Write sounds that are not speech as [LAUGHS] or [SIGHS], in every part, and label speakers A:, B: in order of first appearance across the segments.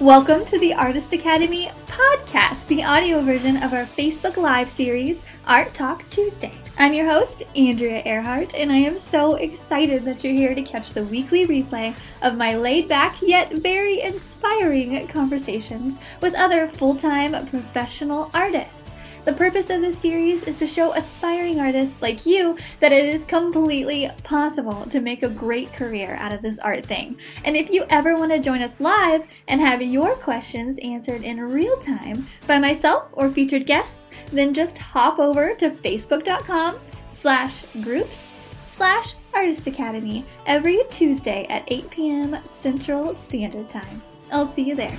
A: Welcome to the Artist Academy podcast, the audio version of our Facebook Live series, Art Talk Tuesday. I'm your host, Andrea Ehrhardt, and I am so excited that you're here to catch the weekly replay of my laid back yet very inspiring conversations with other full time professional artists. The purpose of this series is to show aspiring artists like you that it is completely possible to make a great career out of this art thing. And if you ever want to join us live and have your questions answered in real time by myself or featured guests, then just hop over to facebook.com slash groups slash artist academy every Tuesday at 8 p.m. Central Standard Time. I'll see you there.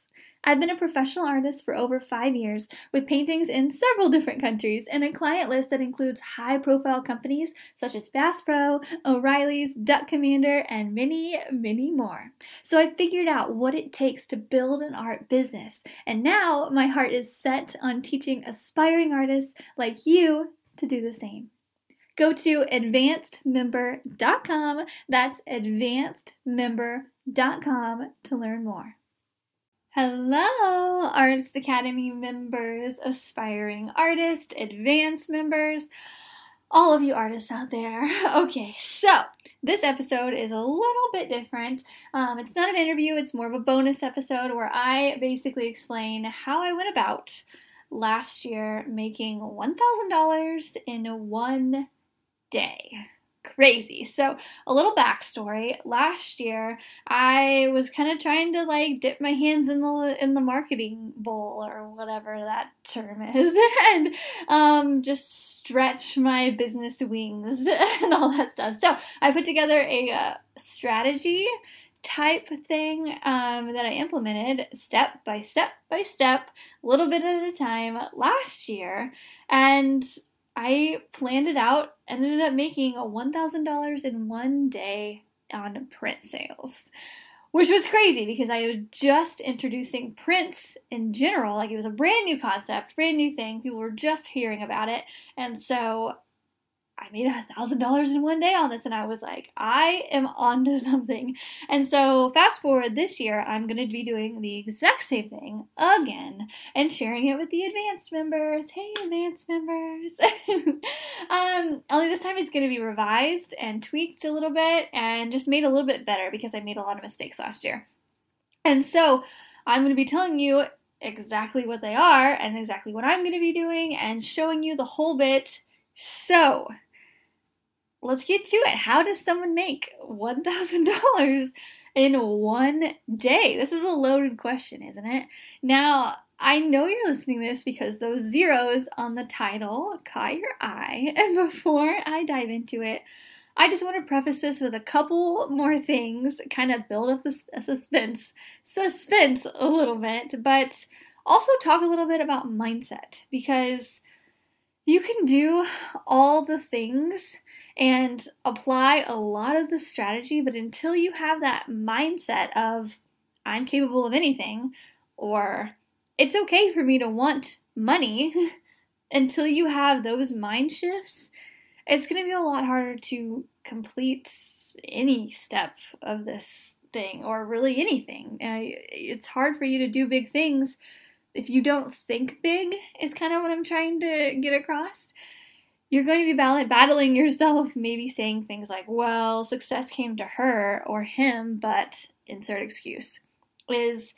A: I've been a professional artist for over five years with paintings in several different countries and a client list that includes high profile companies such as Bass Pro, O'Reilly's, Duck Commander, and many, many more. So I figured out what it takes to build an art business, and now my heart is set on teaching aspiring artists like you to do the same. Go to advancedmember.com. That's advancedmember.com to learn more. Hello, Artist Academy members, aspiring artists, advanced members, all of you artists out there. [LAUGHS] Okay, so this episode is a little bit different. Um, it's not an interview, it's more of a bonus episode where I basically explain how I went about last year making $1,000 in one day crazy. So, a little backstory. Last year, I was kind of trying to like dip my hands in the in the marketing bowl or whatever that term [LAUGHS] is, and um, just stretch my business wings [LAUGHS] and all that stuff. So, I put together a uh, strategy type thing um, that I implemented step by step by step, a little bit at a time last year, and I planned it out and ended up making a $1,000 in one day on print sales, which was crazy because I was just introducing prints in general. Like it was a brand new concept, brand new thing. People were just hearing about it. And so I made a thousand dollars in one day on this, and I was like, I am onto something. And so, fast forward this year, I'm going to be doing the exact same thing again and sharing it with the advanced members. Hey, advanced members! [LAUGHS] um, only this time it's going to be revised and tweaked a little bit and just made a little bit better because I made a lot of mistakes last year. And so, I'm going to be telling you exactly what they are and exactly what I'm going to be doing and showing you the whole bit. So, let's get to it. How does someone make $1,000 in one day? This is a loaded question, isn't it? Now, I know you're listening to this because those zeros on the title caught your eye. [LAUGHS] And before I dive into it, I just want to preface this with a couple more things, kind of build up the suspense, suspense a little bit, but also talk a little bit about mindset because you can do all the things and apply a lot of the strategy, but until you have that mindset of, I'm capable of anything, or it's okay for me to want money, [LAUGHS] until you have those mind shifts, it's going to be a lot harder to complete any step of this thing, or really anything. Uh, it's hard for you to do big things if you don't think big, is kind of what I'm trying to get across you're going to be battling yourself, maybe saying things like, well, success came to her or him, but insert excuse, is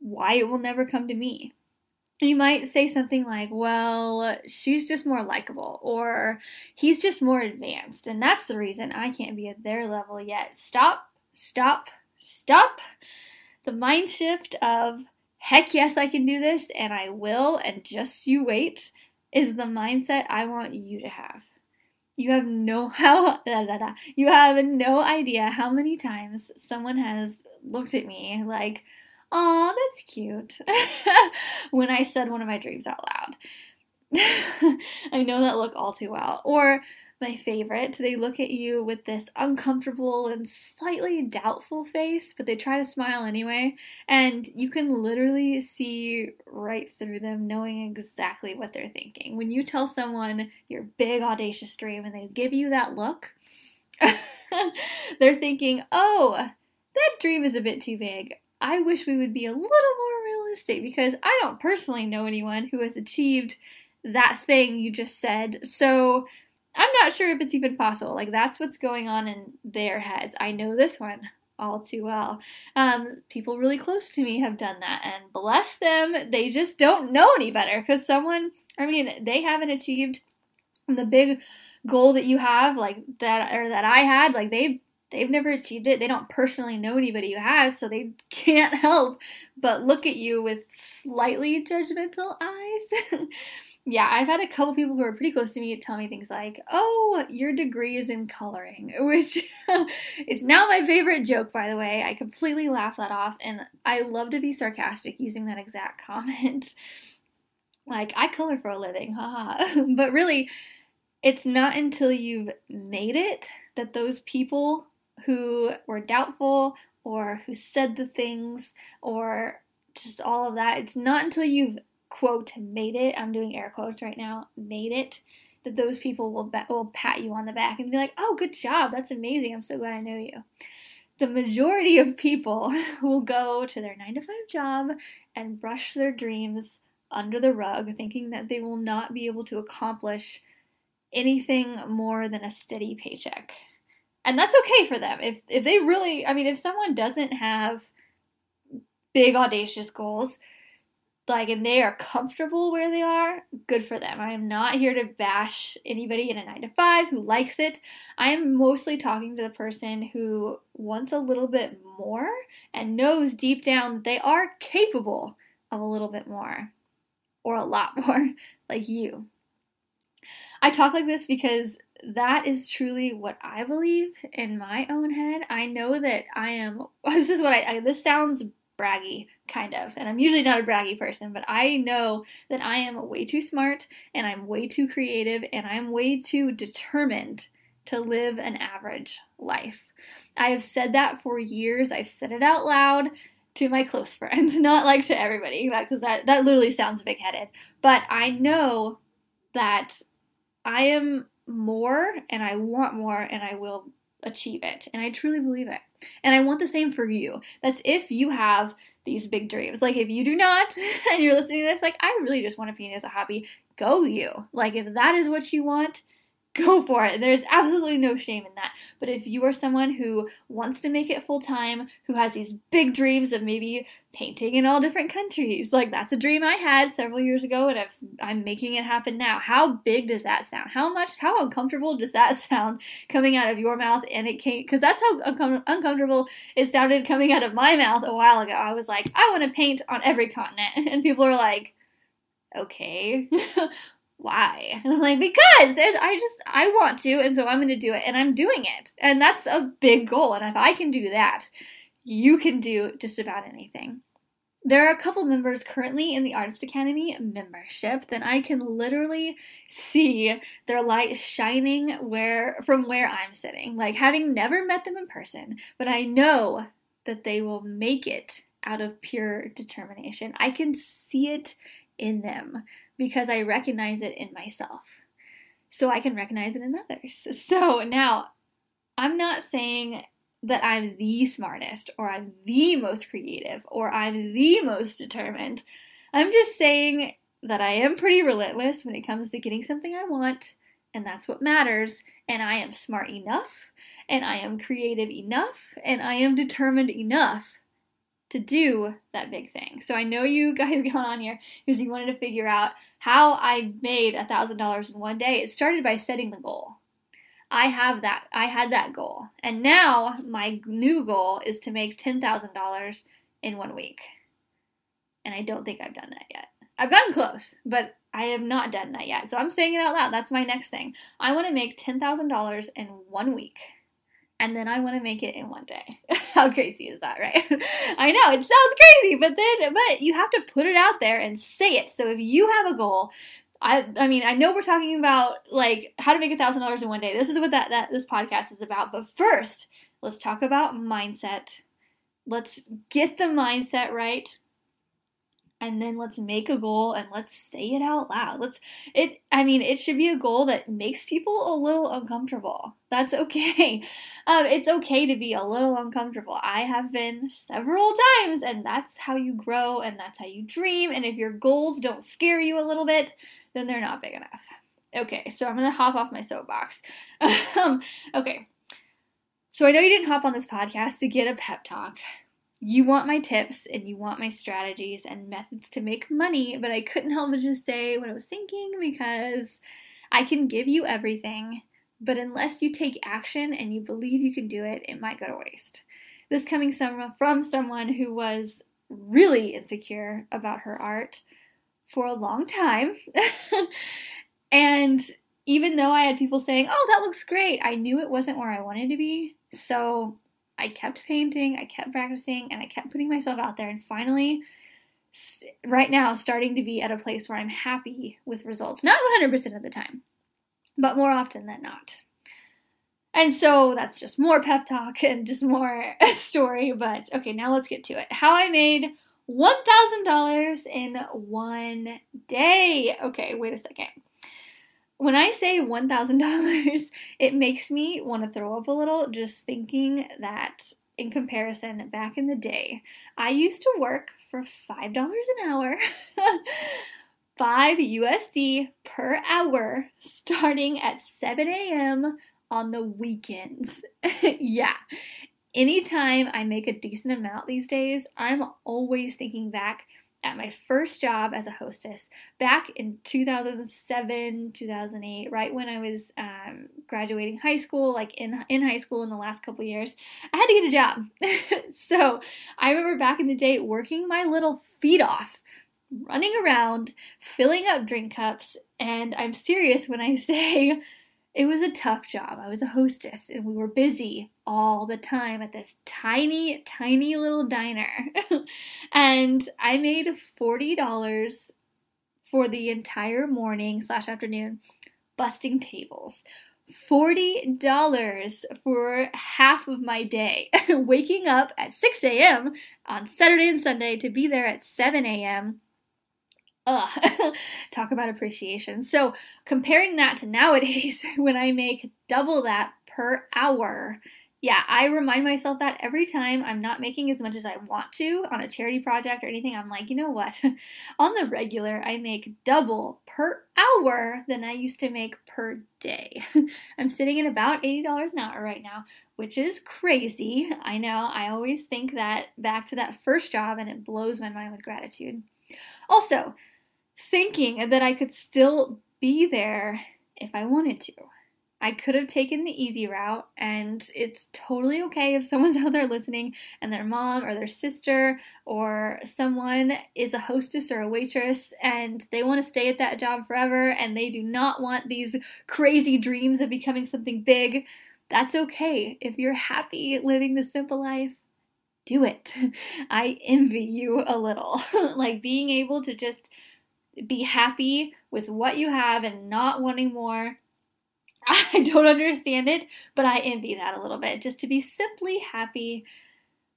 A: why it will never come to me. You might say something like, well, she's just more likable, or he's just more advanced, and that's the reason I can't be at their level yet. Stop, stop, stop. The mind shift of, heck yes, I can do this, and I will, and just you wait is the mindset I want you to have. You have no [LAUGHS] how you have no idea how many times someone has looked at me like, "Oh, that's cute," [LAUGHS] when I said one of my dreams out loud. [LAUGHS] I know that look all too well. Or my favorite. They look at you with this uncomfortable and slightly doubtful face, but they try to smile anyway. And you can literally see right through them, knowing exactly what they're thinking. When you tell someone your big, audacious dream and they give you that look, [LAUGHS] they're thinking, oh, that dream is a bit too big. I wish we would be a little more realistic because I don't personally know anyone who has achieved that thing you just said. So I'm not sure if it's even possible. Like, that's what's going on in their heads. I know this one all too well. Um, people really close to me have done that, and bless them, they just don't know any better because someone, I mean, they haven't achieved the big goal that you have, like that, or that I had, like they they've never achieved it. They don't personally know anybody who has, so they [LAUGHS] can't help but look at you with slightly judgmental eyes. [LAUGHS] yeah, I've had a couple people who are pretty close to me tell me things like, "Oh, your degree is in coloring," [LAUGHS] which is now my favorite joke, by the way. I completely laugh that off, and I love to be sarcastic using that exact [LAUGHS] comment. like, I color for a living, haha. [LAUGHS] but really, it's not until you've made it that those people who were doubtful or who said the things or just all of that, it's not until you've quote made it, I'm doing air quotes right now, made it, that those people will, be- will pat you on the back and be like, oh, good job, that's amazing, I'm so glad I know you. The majority of people [LAUGHS] will go to their nine to five job and brush their dreams under the rug, thinking that they will not be able to accomplish anything more than a steady paycheck. And that's okay for them. If if they really, I mean, if someone doesn't have big audacious goals, like and they are comfortable where they are, good for them. I am not here to bash anybody in a 9 to 5 who likes it. I am mostly talking to the person who wants a little bit more and knows deep down they are capable of a little bit more or a lot [LAUGHS] more like you. I talk like this because that is truly what I believe in my own head. I know that I am. [LAUGHS] This is what I. I this sounds braggy, kind of. And I'm usually not a braggy person, but I know that I am way too smart and I'm way too creative and I'm way too determined to live an average life. I have said that for years. I've said it out loud to my close [LAUGHS] friends, not like to everybody, because that, that literally sounds big headed. But I know that I am more and I want more and I will achieve it. And I truly believe it. And I want the same for you. That's if you have these big dreams. Like if you do not [LAUGHS] and you're listening to this, like I really just want to paint as a hobby, go you. Like if that is what you want, [LAUGHS] go for it. There's absolutely no shame in that. But if you are someone who wants to make it full time, who has these big dreams of maybe painting in all different countries, like that's a dream I had several years ago and i am making it happen now. How big does that sound? How much, how uncomfortable does that [LAUGHS] sound coming out of your mouth? And it came, because that's how uncom- uncomfortable it sounded coming out of my mouth a while ago. I was like, I want to paint on every continent. [LAUGHS] And people are like, okay, why? And I'm like, because I just, I want to, and so I'm to do it, and I'm doing it. And that's a big goal. And if I can do that, you can do just about anything. There are a couple members currently in the Artist Academy membership that I can literally see their light shining where from where I'm sitting. Like having never met them in person, but I know that they will make it out of pure determination. I can see it in them because I recognize it in myself. So I can recognize it in others. [LAUGHS] So now, I'm not saying that I'm the smartest or I'm the most creative or I'm the most determined. I'm just saying that I am pretty relentless when it comes to getting something I want, and that's what matters. And I am smart enough, and I am creative enough, and I am determined enough to do that big thing. So I know you [LAUGHS] guys got on here because you wanted to figure out how I made a thousand dollars in one day. It started by setting the goal. I have that. I had that goal, and now my new goal is to make ten thousand dollars in one week. And I don't think I've done that yet. I've gotten close, but I have not done that yet. So I'm saying it out loud. That's my next thing. I want to make ten thousand dollars in one week and then I want to make it in one day. [LAUGHS] How crazy is that, right? [LAUGHS] I know it sounds crazy, but then but you have to put it out there and say it. So if you have a goal, I I mean I know we're talking about like how to make a thousand dollars in one day. This is what that, that this podcast is about. But first, let's talk about mindset. Let's get the mindset right and then let's make a goal and let's say it out loud. Let's it I mean it should be a goal that makes people a little uncomfortable. That's [LAUGHS] okay. Um, it's okay to be a little uncomfortable. I have been several times and that's how you grow and that's how you dream and if your goals don't scare you a little bit, then they're not big enough. Okay, so I'm going to hop off my soapbox. [LAUGHS] um, okay. So I know you didn't hop on this podcast to get a pep talk you want my tips and you want my strategies and methods to make money, but I couldn't help but just say what I was thinking because I can give you everything, but unless you take action and you believe you can do it, it might go to waste. This coming from someone who was really insecure about her art for a long time. [LAUGHS] and even though I had people saying, oh, that looks great, I knew it wasn't where I wanted to be. So I kept painting, I kept practicing, and I kept putting myself out there. And finally, right now, starting to be at a place where I'm happy with results. Not 100% of the time, but more often than not. And so that's just more pep talk and just more [LAUGHS] story. But okay, now let's get to it. How I made $1,000 in one day. Okay, wait a second when I say $1,000, [LAUGHS] it makes me want to throw up a little just thinking that in comparison, back in the day, I used to work for $5 an hour, [LAUGHS] 5 USD per hour, starting at 7 a.m. on the weekends. [LAUGHS] yeah. Anytime I make a decent amount these days, I'm always thinking back at my first job as a hostess back in 2007 2008 right when i was um, graduating high school like in, in high school in the last couple years i had to get a job. [LAUGHS] So i remember back in the day working my little feet off running around filling up drink cups and i'm serious when i [LAUGHS] say it was a tough job. I was a hostess and we were busy all the time at this tiny, tiny little diner. [LAUGHS] and I made $40 for the entire morning slash afternoon busting tables. $40 for half of my day. [LAUGHS] Waking up at 6 a.m. on Saturday and Sunday to be there at 7 a.m Ugh. [LAUGHS] Talk about appreciation. So, comparing that to nowadays, [LAUGHS] when I make double that per hour, yeah, I remind myself that every time I'm not making as much as I want to on a charity project or anything, I'm like, you know what? [LAUGHS] on the regular, I make double per hour than I used to make per day. I'm sitting at about $80 an hour right now, which is crazy. I know, I always think that back to that first job and it blows my mind with gratitude. Also, thinking that I could still be there if I wanted to. I could have taken the easy route, and it's totally okay if someone's [LAUGHS] out there listening and their mom or their sister or someone is a hostess or a waitress and they want to stay at that job forever and they do not want these crazy dreams of becoming something big. That's okay. If you're happy living the simple life, do it. [LAUGHS] I envy you a little. [LAUGHS] like being able to just be happy with what you have and not wanting more. [LAUGHS] I don't understand it, but I envy that a little bit. Just to be simply happy,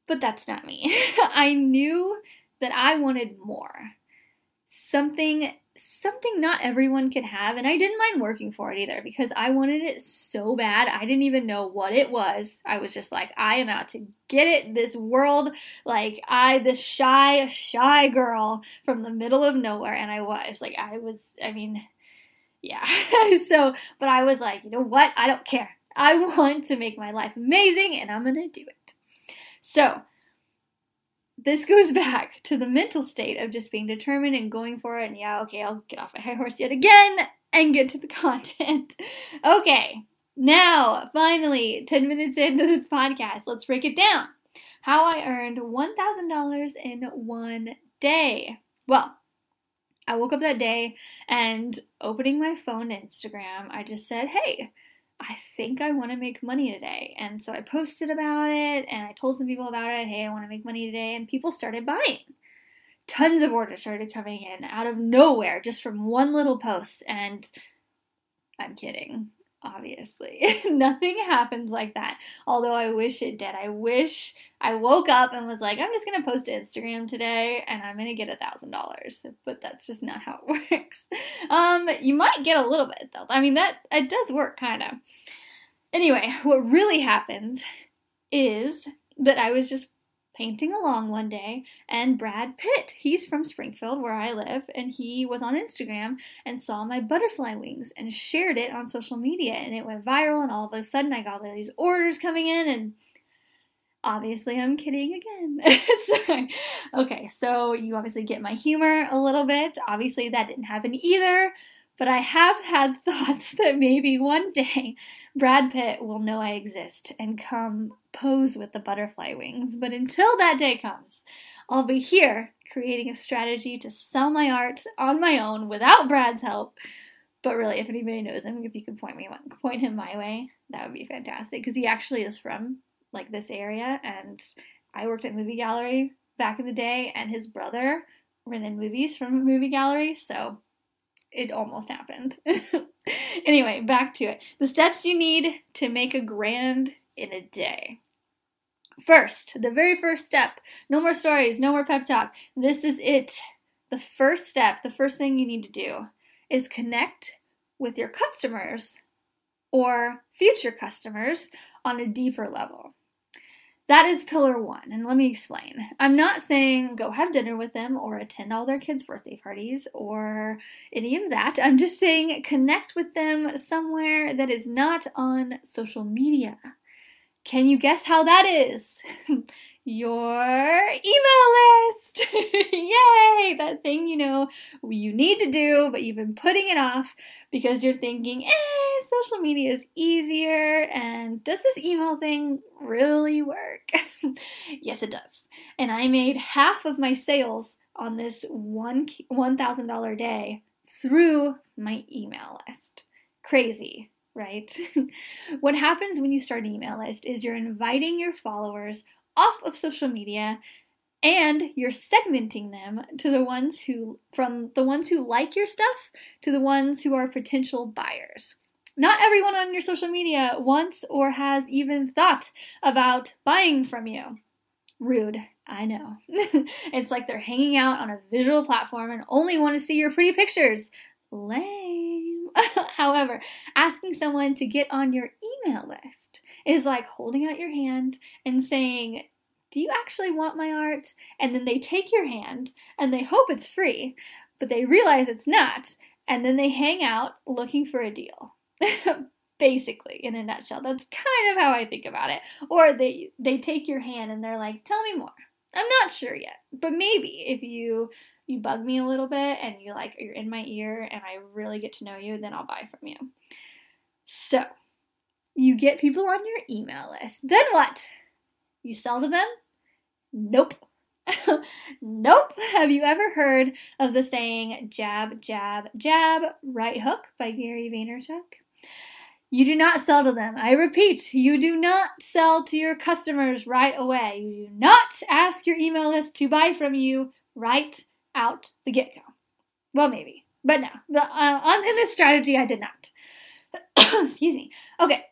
A: but that's not me. [LAUGHS] I knew that I wanted more. Something something not everyone could have, and I didn't mind working for it either because I wanted it so bad. I didn't even know what it was. I was just like, I am out to get it. This world, like I, this shy, shy girl from the middle of nowhere, and I was like, I was. I mean, yeah. [LAUGHS] so, but I was like, you know what? I don't care. I [LAUGHS] want to make my life amazing, and I'm gonna do it. So this goes [LAUGHS] back to the mental state of just being determined and going for it. And yeah, okay, I'll get off my high horse yet again and get to the [LAUGHS] content. okay, now finally, 10 minutes into this podcast, let's break it down. How I earned $1,000 in one day. Well, I woke up that day and opening my phone Instagram, I just said, hey, I think I want to make money today. And so I posted about it and I told some people about it. Hey, I want to make money today. And people started buying. tons of orders started coming in out of nowhere just from one little post. And I'm kidding, obviously. [LAUGHS] Nothing happens like that. Although I wish it did. I wish I woke up and was like, I'm just gonna post to Instagram today and I'm gonna get a thousand dollars. But that's just not how [LAUGHS] it works. Um, you might get a little bit though. I mean that it does work kind of. Anyway, what really happens is that I was just painting along one day and Brad Pitt, he's from Springfield where I live, and he was on Instagram and saw my butterfly wings and shared it on social media and it went viral and all of a sudden I got all these orders coming in and obviously I'm kidding again. [LAUGHS] okay, so you obviously get my humor a little bit. Obviously that didn't happen either, but I have had [LAUGHS] thoughts that maybe one day Brad Pitt will know I exist and come pose with the butterfly wings. But until that day comes, I'll be here creating a strategy to sell my art on my own without Brad's help. But really, if anybody knows him, if you could point me point him my way, that would be fantastic because he actually is from like this area, and I worked at movie gallery back in the day, and his brother rented movies from a movie gallery, so it almost happened. [LAUGHS] anyway, back to it. The steps you need to make a grand in a day. First, the very first step no more stories, no more pep talk. This is it. The first step, the first thing you need to do is connect with your customers or future customers on a deeper level. That is pillar one, and let me explain. I'm not saying go have dinner with them or attend all their kids' birthday parties or any of that. I'm just saying connect with them somewhere that is not on social media. Can you guess how that is? [LAUGHS] your email list. [LAUGHS] Yay! That thing you know you need to do, but you've been putting it off because you're thinking, eh, social media is easier. And does this email thing really work? [LAUGHS] yes, it does. And I made half of my sales on this one $1,000 day through my email list. Crazy right? [LAUGHS] what happens when you start an email list is you're inviting your followers off of social media and you're segmenting them to the ones who from the ones who like your stuff to the ones who are potential buyers. Not everyone on your social media wants or has even thought about buying from you. Rude, I know. [LAUGHS] it's like they're hanging out on a visual platform and only want to see your pretty pictures. Lame. [LAUGHS] However, asking someone to get on your email list is like holding out your hand and saying, Do you actually want my art? And then they take your hand and they hope it's free, but they realize it's not, and then they hang out looking for a deal. [LAUGHS] Basically, in a nutshell, that's kind of how I think about it. Or they they take your hand and they're like, "Tell me more." I'm not sure yet, but maybe if you you bug me a little bit and you like you're in my ear and I really get to know you, then I'll buy from you. So, you get people on your email list. Then what? You sell to them? Nope. [LAUGHS] nope. Have you ever heard of the saying jab, jab, jab, right hook by Gary Vaynerchuk? You do not sell to them. I repeat, you do not sell to your customers right away. You do not ask your email list to buy from you right out the get go. Well, maybe, but no. Uh, on in this strategy, I did not. [COUGHS] Excuse me. Okay,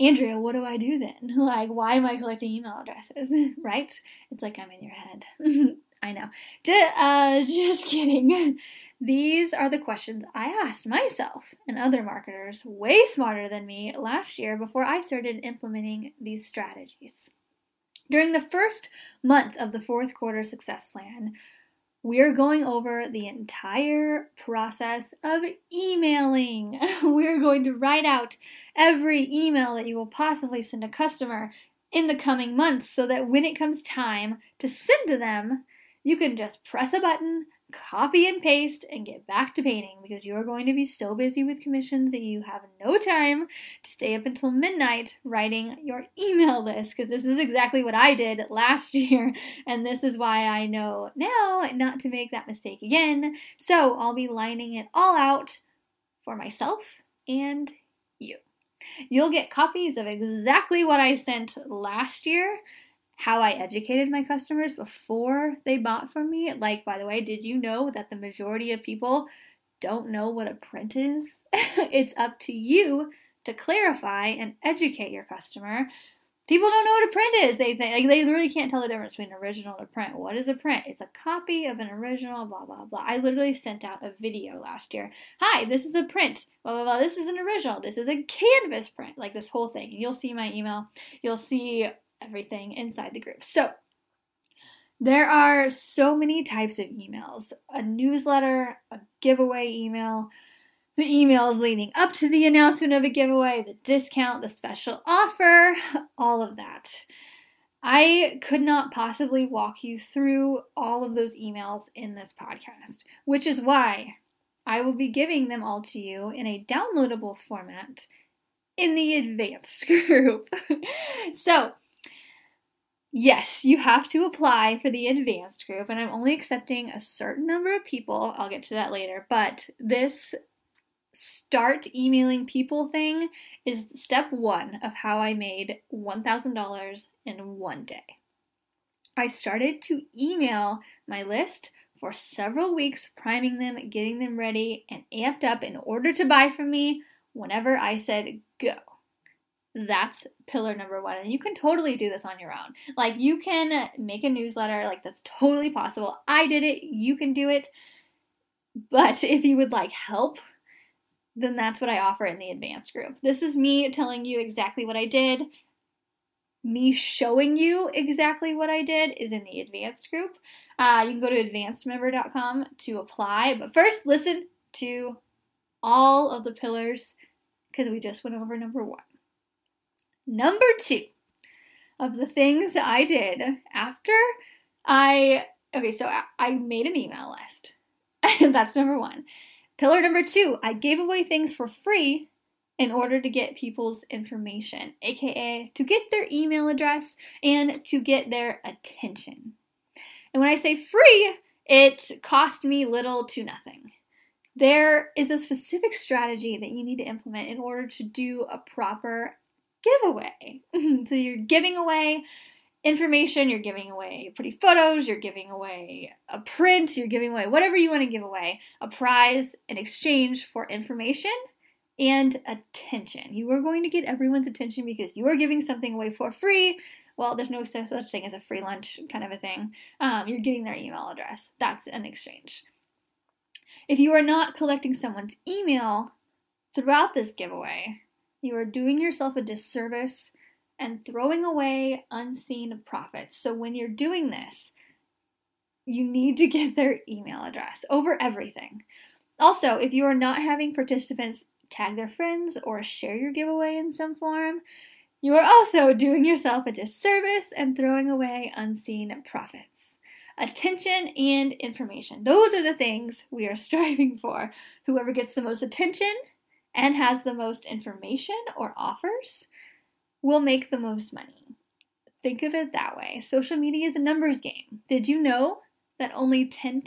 A: Andrea, what do I do then? [LAUGHS] Like, why am I collecting email addresses? [LAUGHS] right? It's like I'm in your head. [LAUGHS] I know. Uh, just kidding. These are the questions I asked myself and other marketers way smarter than me last year before I started implementing these strategies. During the first month of the fourth quarter success plan, we're going over the entire process of emailing. [LAUGHS] We're going to write out every email that you will possibly send a customer in the coming months so that when it comes time to send to them, you can just press a button, copy and paste and get back to painting because you're going to be so busy with commissions that you have no time to stay up until midnight writing your email list because this is exactly what I did last [LAUGHS] year and this is why I know now not to make that mistake again. So I'll be lining it all out for myself and you. You'll get copies of exactly what I sent last year how I educated my customers before they bought from me. Like, by the way, did you know that the majority of people don't know what a print is? [LAUGHS] it's up to you to clarify and educate your customer. People don't know what a print is. They think like, they really can't tell the difference between original and a print. What is a print? It's a copy of an original. Blah blah blah. I literally sent out a video last year. Hi, this is a print. Blah blah blah. This is an original. This is a canvas print. Like this whole thing. You'll see my email. You'll see everything inside the group. So there are so many types of emails a newsletter, a giveaway email, the emails leading up to the announcement of a giveaway, the discount, the special offer, [LAUGHS] all of that. I could not possibly walk you through all of those emails in this podcast, which is why I will be giving them all to you in a downloadable format in the advanced [LAUGHS] group. so, Yes, you have to apply for the advanced group, and I'm only accepting a certain number of people. I'll get to that later. But this start emailing people thing is step one of how I made $1,000 in one day. I started to email my list for several weeks, priming them, getting them ready, and amped up in order to buy from me whenever I said go. That's pillar number one. And you can totally do this on your own. Like, you can make a newsletter, like, that's totally possible. I did it, you can do it. But if you would like help, then that's what I offer in the advanced group. This is me telling you exactly what I did. Me showing you exactly what I did is in the advanced group. Uh, you can go to advancedmember.com to apply. But first, listen to all of the pillars because we just went over number one. Number two of the things I did after I, okay, so I made an email list. [LAUGHS] That's number one. Pillar number two, I gave away things for free in order to get people's information, aka to get their email address and to get their attention. And when I say free, it cost me little to nothing. There is a specific strategy that you need to implement in order to do a proper giveaway. [LAUGHS] so you're giving away information, you're giving away pretty photos, you're giving away a print, you're giving away whatever you want to give away, a prize in exchange for information and attention. You are going to get everyone's attention because you are giving something away for free. Well, there's no such thing as a free lunch kind of a thing. Um, you're getting their email address. That's an exchange. If you are not collecting someone's email throughout this giveaway, you are doing yourself a disservice and throwing away unseen profits. So when you're doing this, you need to get their email address over everything. Also, if you are not having participants tag their friends or share your giveaway in some form, you are also doing yourself a disservice and throwing away unseen profits. Attention and information. Those are the things we are [LAUGHS] striving for. Whoever gets the most attention and has the most information or offers will make the most money. Think of it that way. Social media is a numbers game. Did you know that only 10%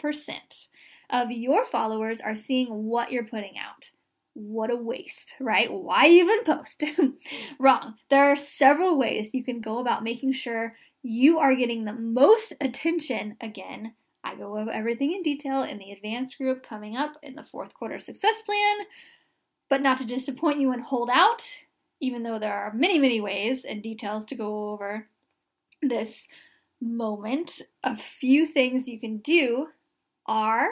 A: of your followers are seeing what you're putting out? What a waste, right? Why even post? [LAUGHS] Wrong. There are several ways you can go about making sure you are getting the most attention. Again, I go over everything in detail in the advanced group coming up in the fourth quarter success plan. But not to disappoint you and hold out, even though there are many, many ways and details to go over this moment, a few things you can do are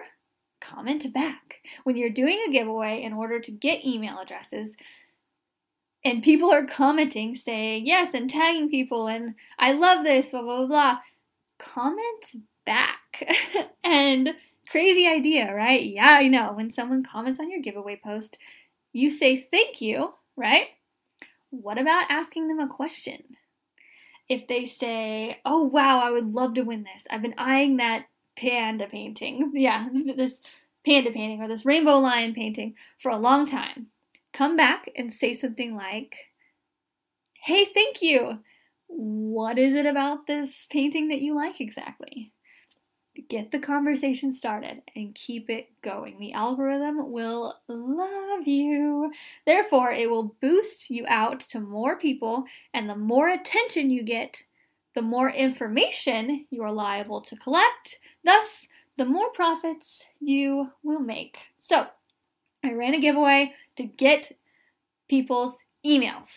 A: comment back. When you're doing a giveaway in order to get email addresses, and people are commenting saying yes and tagging people and I love this, blah, blah, blah, blah. Comment back. [LAUGHS] and crazy idea, right? Yeah, I know. When someone comments on your giveaway post, you say thank you, right? What about asking them a question? If they say, oh wow, I would love to win this. I've been eyeing that panda painting. [LAUGHS] Yeah, this panda painting or this rainbow lion painting for a long time. Come back and say something like, hey, thank you. What is it about this painting that you like exactly? Get the conversation started and keep it going. The algorithm will love you. Therefore, it will boost you out to more people, and the more attention you get, the more information you are liable to collect, thus, the more profits you will make. So, I ran a giveaway to get people's emails.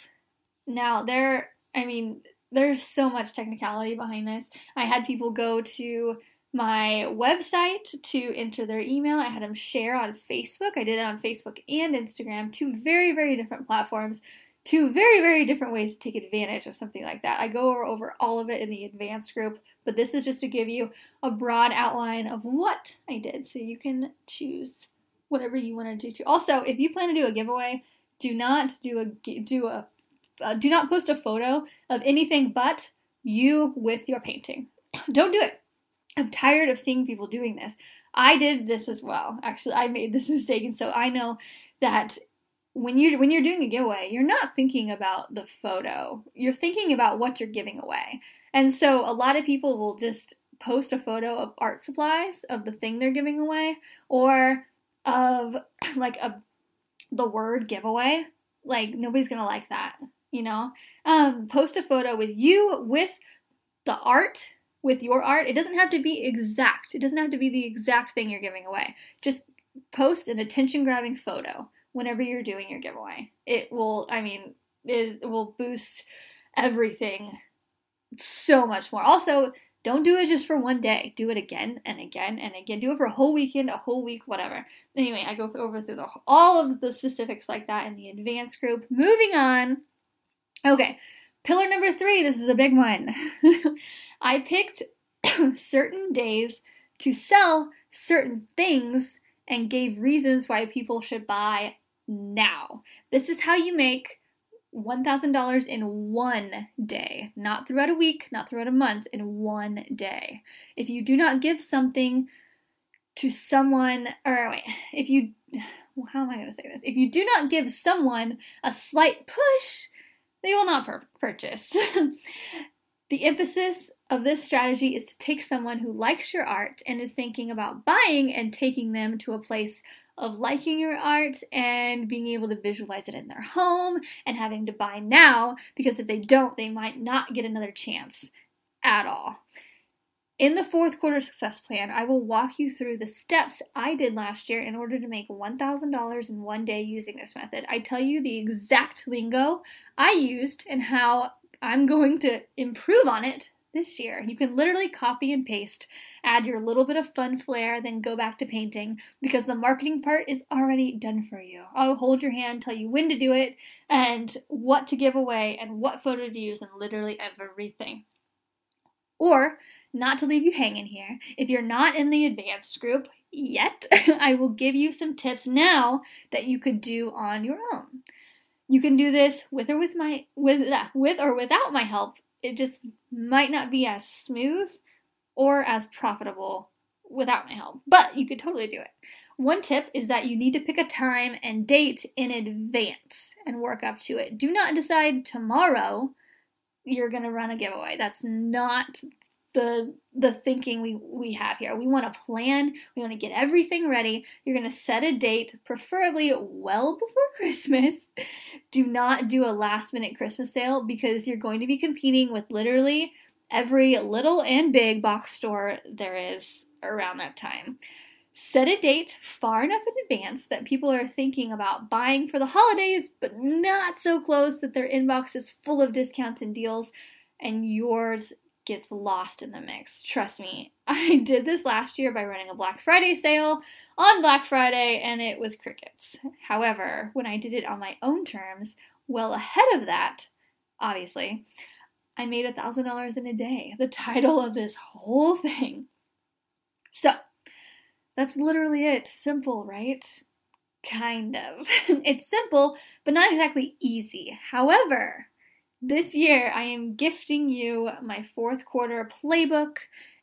A: Now, there, I mean, there's so much technicality behind this. I had people go to my website to enter their email. I had them share on Facebook. I did it on Facebook and Instagram, two very, very different platforms, two very, very different ways to take advantage of something like that. I go over, over all of it in the advanced group, but this is just to give you a broad outline of what I did so you can choose whatever you want to do too. Also, if you plan to do a giveaway, do not do a do a uh, do not post a photo of anything but you with your painting. [CLEARS THROAT] Don't do it. I'm tired of seeing people doing this. I did this as well. Actually, I made this [LAUGHS] mistake, and so I know that when you when you're doing a giveaway, you're not thinking about the photo. You're thinking about what you're giving away. And so a lot of people will just post a photo of art supplies of the thing they're giving away or of [CLEARS THROAT] like a the word giveaway. Like nobody's going to like that, you know? Um post a photo with you with the art with your art. It doesn't have to be exact. It doesn't have to be the exact thing you're giving away. Just post an attention grabbing photo whenever you're doing your giveaway. It will, I mean, it will boost everything so much more. Also, don't do it just for one day. Do it again and again and again. Do it for a whole weekend, a whole week, whatever. Anyway, I go over through the, all of the specifics like that in the advanced group. Moving on. Okay, pillar number three. This is a big one. [LAUGHS] I picked [COUGHS] certain days to sell certain things and gave reasons why people should buy now. This is how you make $1,000 in one day, not throughout a week, not throughout a month, in one day. If you do not give something to someone, or wait, if you, [SIGHS] how am I going to say this? If you do not give someone a slight push, they will not purchase. [LAUGHS] the emphasis of this strategy is to take someone who likes your art and is thinking about buying and taking them to a place of liking your art and being able to visualize it in their home and having to buy now because if they don't, they might not get another chance at all. In the fourth quarter success plan, I will walk you through the steps I did last year in order to make $1,000 in one day using this method. I tell you the exact lingo I used and how I'm going to improve on it this year. You can literally copy and paste, add your little bit of fun flair, then go back to painting because the marketing part is already done for you. I'll hold your hand, tell you when to do it, and what to give away, and what photo to use, and literally everything. Or, not to leave you hanging here, if you're not in the advanced group yet, [LAUGHS] I will give you some tips now that you could do on your own. You can do this with or with my with [LAUGHS] with or without my help it just might not be as smooth or as profitable without my help, but you could totally do it. One tip is that you need to pick a time and date in advance and work up to it. Do not decide tomorrow you're going to run a giveaway. That's not the the thinking we we have here. We want to plan, we want to get everything ready. You're going to set a date, preferably well before [LAUGHS] Christmas. Do not do a last minute Christmas sale because you're going to be competing with literally every little and big box store there is around that time. Set a date far enough in advance that people are thinking about buying for the holidays, but not so close that their inbox is full of discounts and deals, and yours gets lost in the mix. Trust me. [LAUGHS] I did this last year by running a Black Friday sale on Black Friday and it was crickets. However, when I did it on my own terms, well ahead of that, obviously, I made a $1,000 in a day. The title of this whole thing. So, that's literally it. Simple, right? Kind of. [LAUGHS] it's simple, but not exactly easy. However, this year, I am gifting you my fourth quarter playbook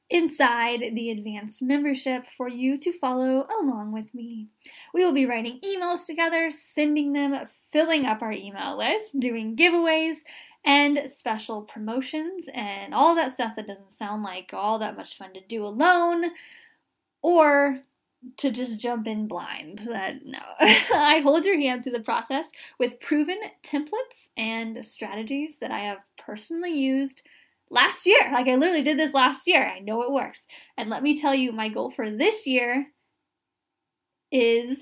A: inside the advanced membership for you to follow along with me. We will be writing emails together, sending them, filling up our email list, doing giveaways, and special promotions, and all that stuff that doesn't sound like all that much fun to do alone or to just jump in blind. That no. [LAUGHS] I hold your hand through the process with proven templates and strategies that I have personally used last year. Like I literally did this last year. I know it works. And let me tell you, my goal for this year is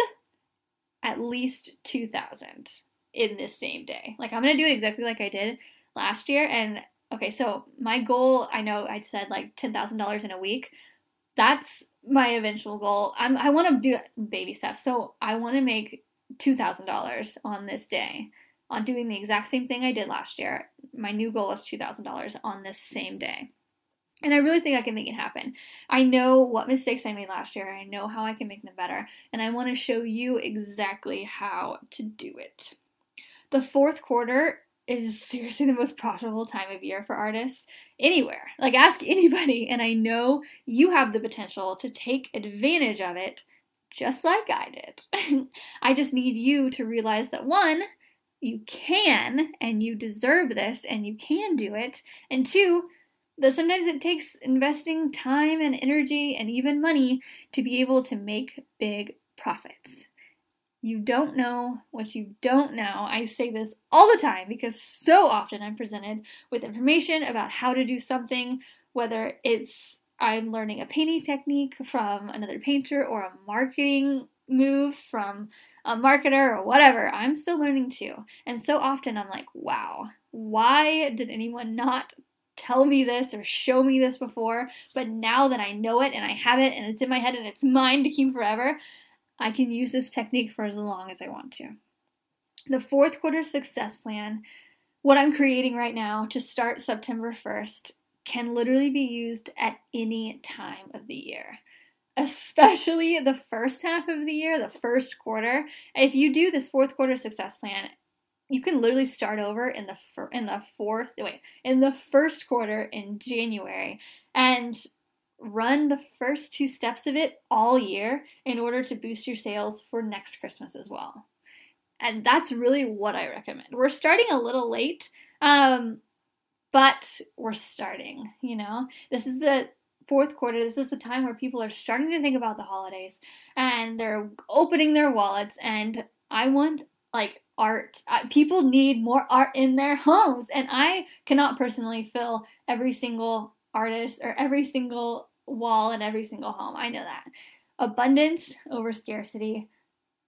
A: at least 2000 in this same day. Like I'm going to do it exactly like I did last year and okay, so my goal, I know I said like $10,000 in a week. That's my eventual goal. I'm, I want to do baby steps. So I want to make $2,000 on this day on doing the exact same thing I did last year. My new goal is $2,000 on this same day. And I really think I can make it happen. I know what mistakes I made last year. I know how I can make them better. And I want to show you exactly how to do it. The fourth quarter is seriously the most profitable time of year for artists anywhere. Like, ask anybody. And I know you have the potential to take advantage of it just like I did. [LAUGHS] I just need you to realize that one, you can and you deserve this and you can do it. And two, that sometimes it takes investing time and energy and even money to be able to make big profits. You don't know what you don't know. I say this all the time because so often I'm presented with information about how to do something, whether it's I'm learning a painting technique from another painter or a marketing move from a marketer or whatever. I'm still learning too. And so often I'm like, wow, why did anyone not tell me this or show me this before? But now that I know it and I have it and it's in my head and it's mine to keep forever, I can use this technique for as long as I want to. The fourth quarter success plan, what I'm creating right now to start September 1st, can literally be used at any time of the year, especially the first half of the year, the first quarter. If you do this fourth quarter success plan, you can literally start over in the fir- in the fourth wait in the first quarter in January and run the first two steps of it all year in order to boost your sales for next Christmas as well. And that's really what I recommend. We're starting a little late, um, but we're starting, you know? This is the fourth quarter. This is the time where people are starting to think about the holidays and they're opening their wallets. And I want, like, art. people need more art in their homes. And I cannot personally fill every single artist or every single wall in every single home. I know that. Abundance over scarcity.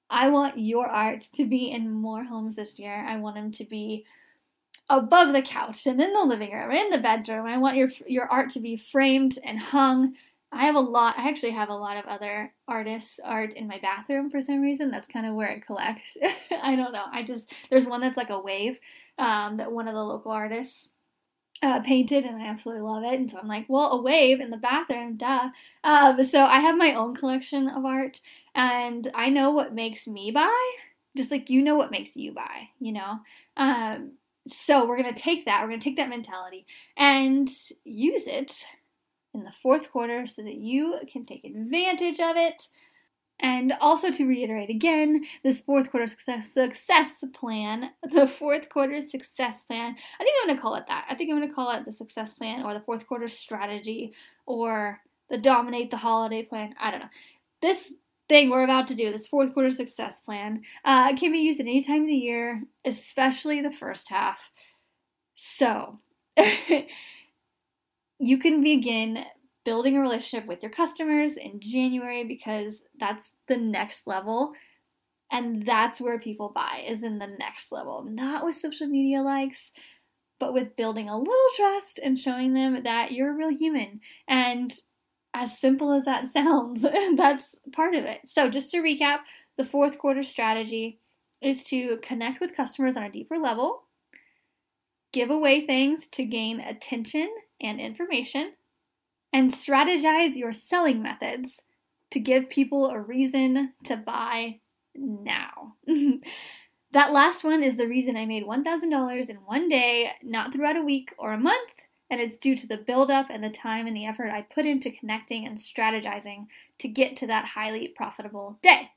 A: I want your art to be in more homes this year. I want them to be above the couch and in the living room, and in the bedroom. I want your your art to be framed and hung. I have a lot. I actually have a lot of other artists' art in my bathroom for some reason. That's kind of where it collects. [LAUGHS] I don't know. I just there's one that's like a wave um, that one of the local artists uh, painted, and I absolutely love it. And so I'm like, well, a wave in the bathroom, duh. Um, so I have my own collection of art, and I know what makes me buy, just like you know what makes you buy, you know. Um, so we're gonna take that, we're gonna take that mentality and use it in the fourth quarter so that you can take advantage of it and also to reiterate again, this fourth quarter success, success plan, the fourth quarter success plan, I think I'm going to call it that. I think I'm going to call it the success plan or the fourth quarter strategy or the dominate the holiday plan. I don't know. This thing we're about to do, this fourth quarter success plan, uh, can be used at any time of the year, especially the first half. So, [LAUGHS] you can begin building a relationship with your customers in January because that's the next level. And that's where people buy, is in the next level. Not with social media likes, but with building a little trust and showing them that you're a real human. And as simple as that [LAUGHS] sounds, that's part of it. So, just to recap, the fourth quarter strategy is to connect with customers on a deeper level, give away things to gain attention and information, and strategize your selling methods to give people a reason to buy now. [LAUGHS] that last one is the reason I made $1,000 in one day, not throughout a week or a month, and it's due to the buildup and the time and the effort I put into connecting and strategizing to get to that highly profitable day.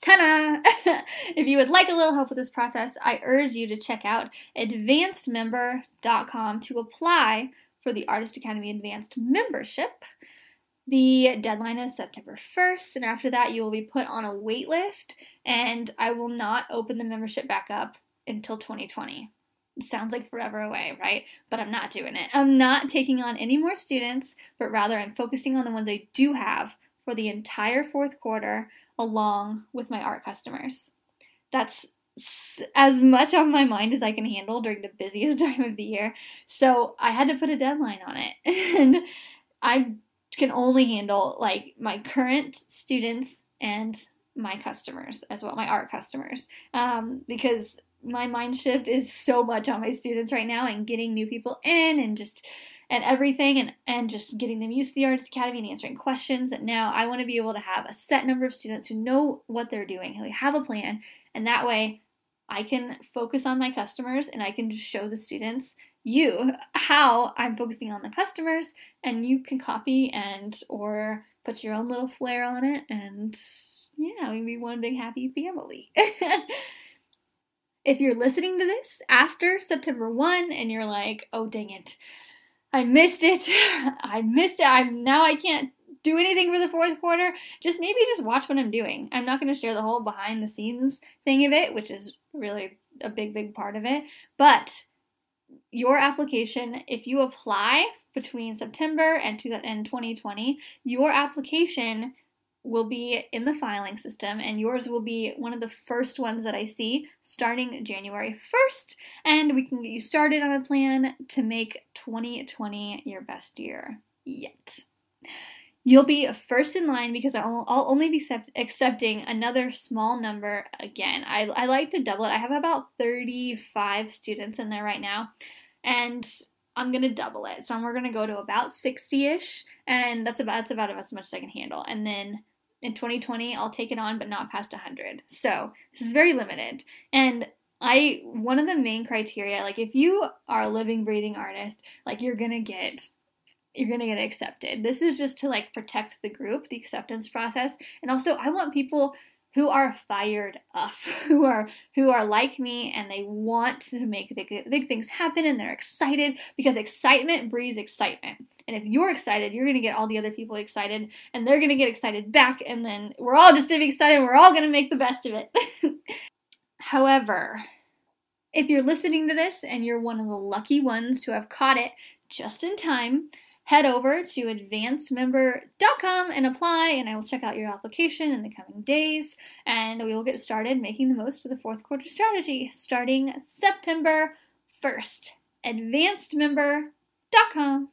A: Ta-da! [LAUGHS] if you would like a little help with this process, I urge you to check out advancedmember.com to apply for the Artist Academy Advanced membership. The deadline is September 1st, and after that, you will be put on a wait list, and I will not open the membership back up until 2020. sounds like forever away, right? But I'm not doing it. I'm not taking on any more students, but rather I'm focusing on the ones I do have for the entire fourth quarter along with my art customers. That's as much on my mind as I can handle during the busiest [LAUGHS] time of the year. So I had to put a deadline on it. [LAUGHS] And I can only handle like my current students and my customers as well, my art customers, um, because my mind shift is so much on my students right now and getting new people in and just and everything and and just getting them used to the artist academy and answering questions that now i want to be able to have a set number of students who know what they're doing who have a plan and that way i can focus on my customers and i can just show the students you how i'm focusing on the customers and you can copy and or put your own little flair on it and yeah, we be one big happy family. [LAUGHS] if you're listening to this after September 1 and you're like, oh dang it, I missed it, [LAUGHS] I missed it, I'm now I can't do anything for the fourth quarter, just maybe just watch what I'm doing. I'm not going to share the whole behind the scenes thing of it, which is really a big, big part of it. But your application, if you apply between September and 2020, your application will be in the filing system, and yours will be one of the first ones that I see starting January 1st. And we can get you started on a plan to make 2020 your best year yet. You'll be first in line because I'll, I'll only be accepting another small number again. I, I like to double it. I have about 35 students in there right now, and I'm gonna double it. So we're gonna go to about 60-ish, and that's about that's about as much as I can handle. And then in 2020 I'll take it on but not past 100. So, this is very limited. And I one of the main criteria like if you are a living breathing artist, like you're to get you're going to get accepted. This is just to like protect the group, the acceptance process. And also I want people who are fired up, [LAUGHS] who are who are like me and they want to make big, big things happen and they're excited because excitement breeds excitement. And if you're excited, you're going to get all the other people excited and they're going to get excited back and then we're all just going to be excited. We're all going to make the best of it. [LAUGHS] However, if you're listening to this and you're one of the lucky ones to have caught it just in time, head over to advancedmember.com and apply, and I will check out your application in the coming days. And we will get started making the most of the fourth quarter strategy starting September 1st. Advancedmember.com.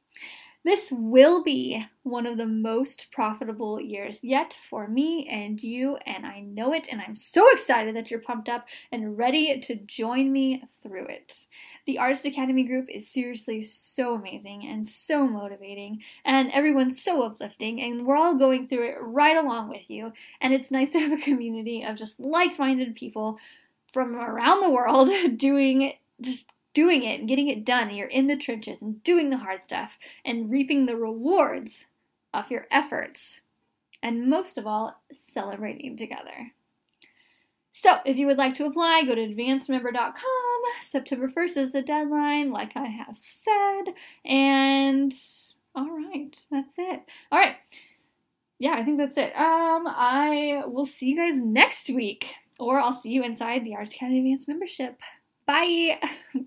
A: This will be one of the most profitable years yet for me and you, and I know it, and I'm so excited that you're pumped up and ready to join me through it. The Artist Academy group is seriously so amazing and so motivating, and everyone's so uplifting, and we're all going through it right along with you. And it's nice to have a community of just like minded people from around the world [LAUGHS] doing just doing it and getting it done. And you're in the trenches and doing the hard stuff and reaping the rewards of your efforts. And most of all, celebrating together. So, if you would like to apply, go to advancedmember.com. September 1st is the deadline, like I have said. And all right, that's it. All right. Yeah, I think that's it. Um, I will see you guys next week, or I'll see you inside the Artist Academy Advanced membership. Bye. [LAUGHS]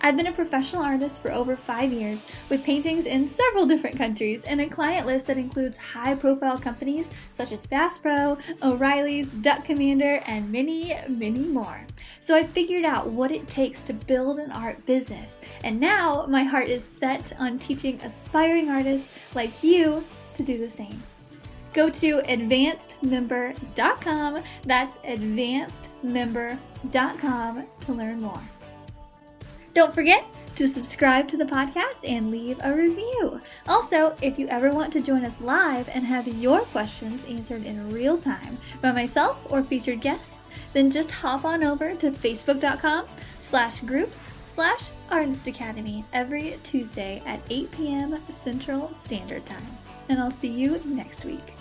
A: I've been a professional artist for over five years with paintings in several different countries and a client list that includes high profile companies such as Bass Pro, O'Reilly's, Duck Commander, and many, many more. So I figured out what it takes to build an art business, and now my heart is set on teaching aspiring artists like you to do the same. Go to advancedmember.com, that's advancedmember.com to learn more. Don't forget to subscribe to the podcast and leave a review. Also, if you ever want to join us live and have your questions answered in real time by myself or featured guests, then just hop on over to facebook.com slash groups slash Artist Academy every Tuesday at 8 p.m. Central Standard Time. And I'll see you next week.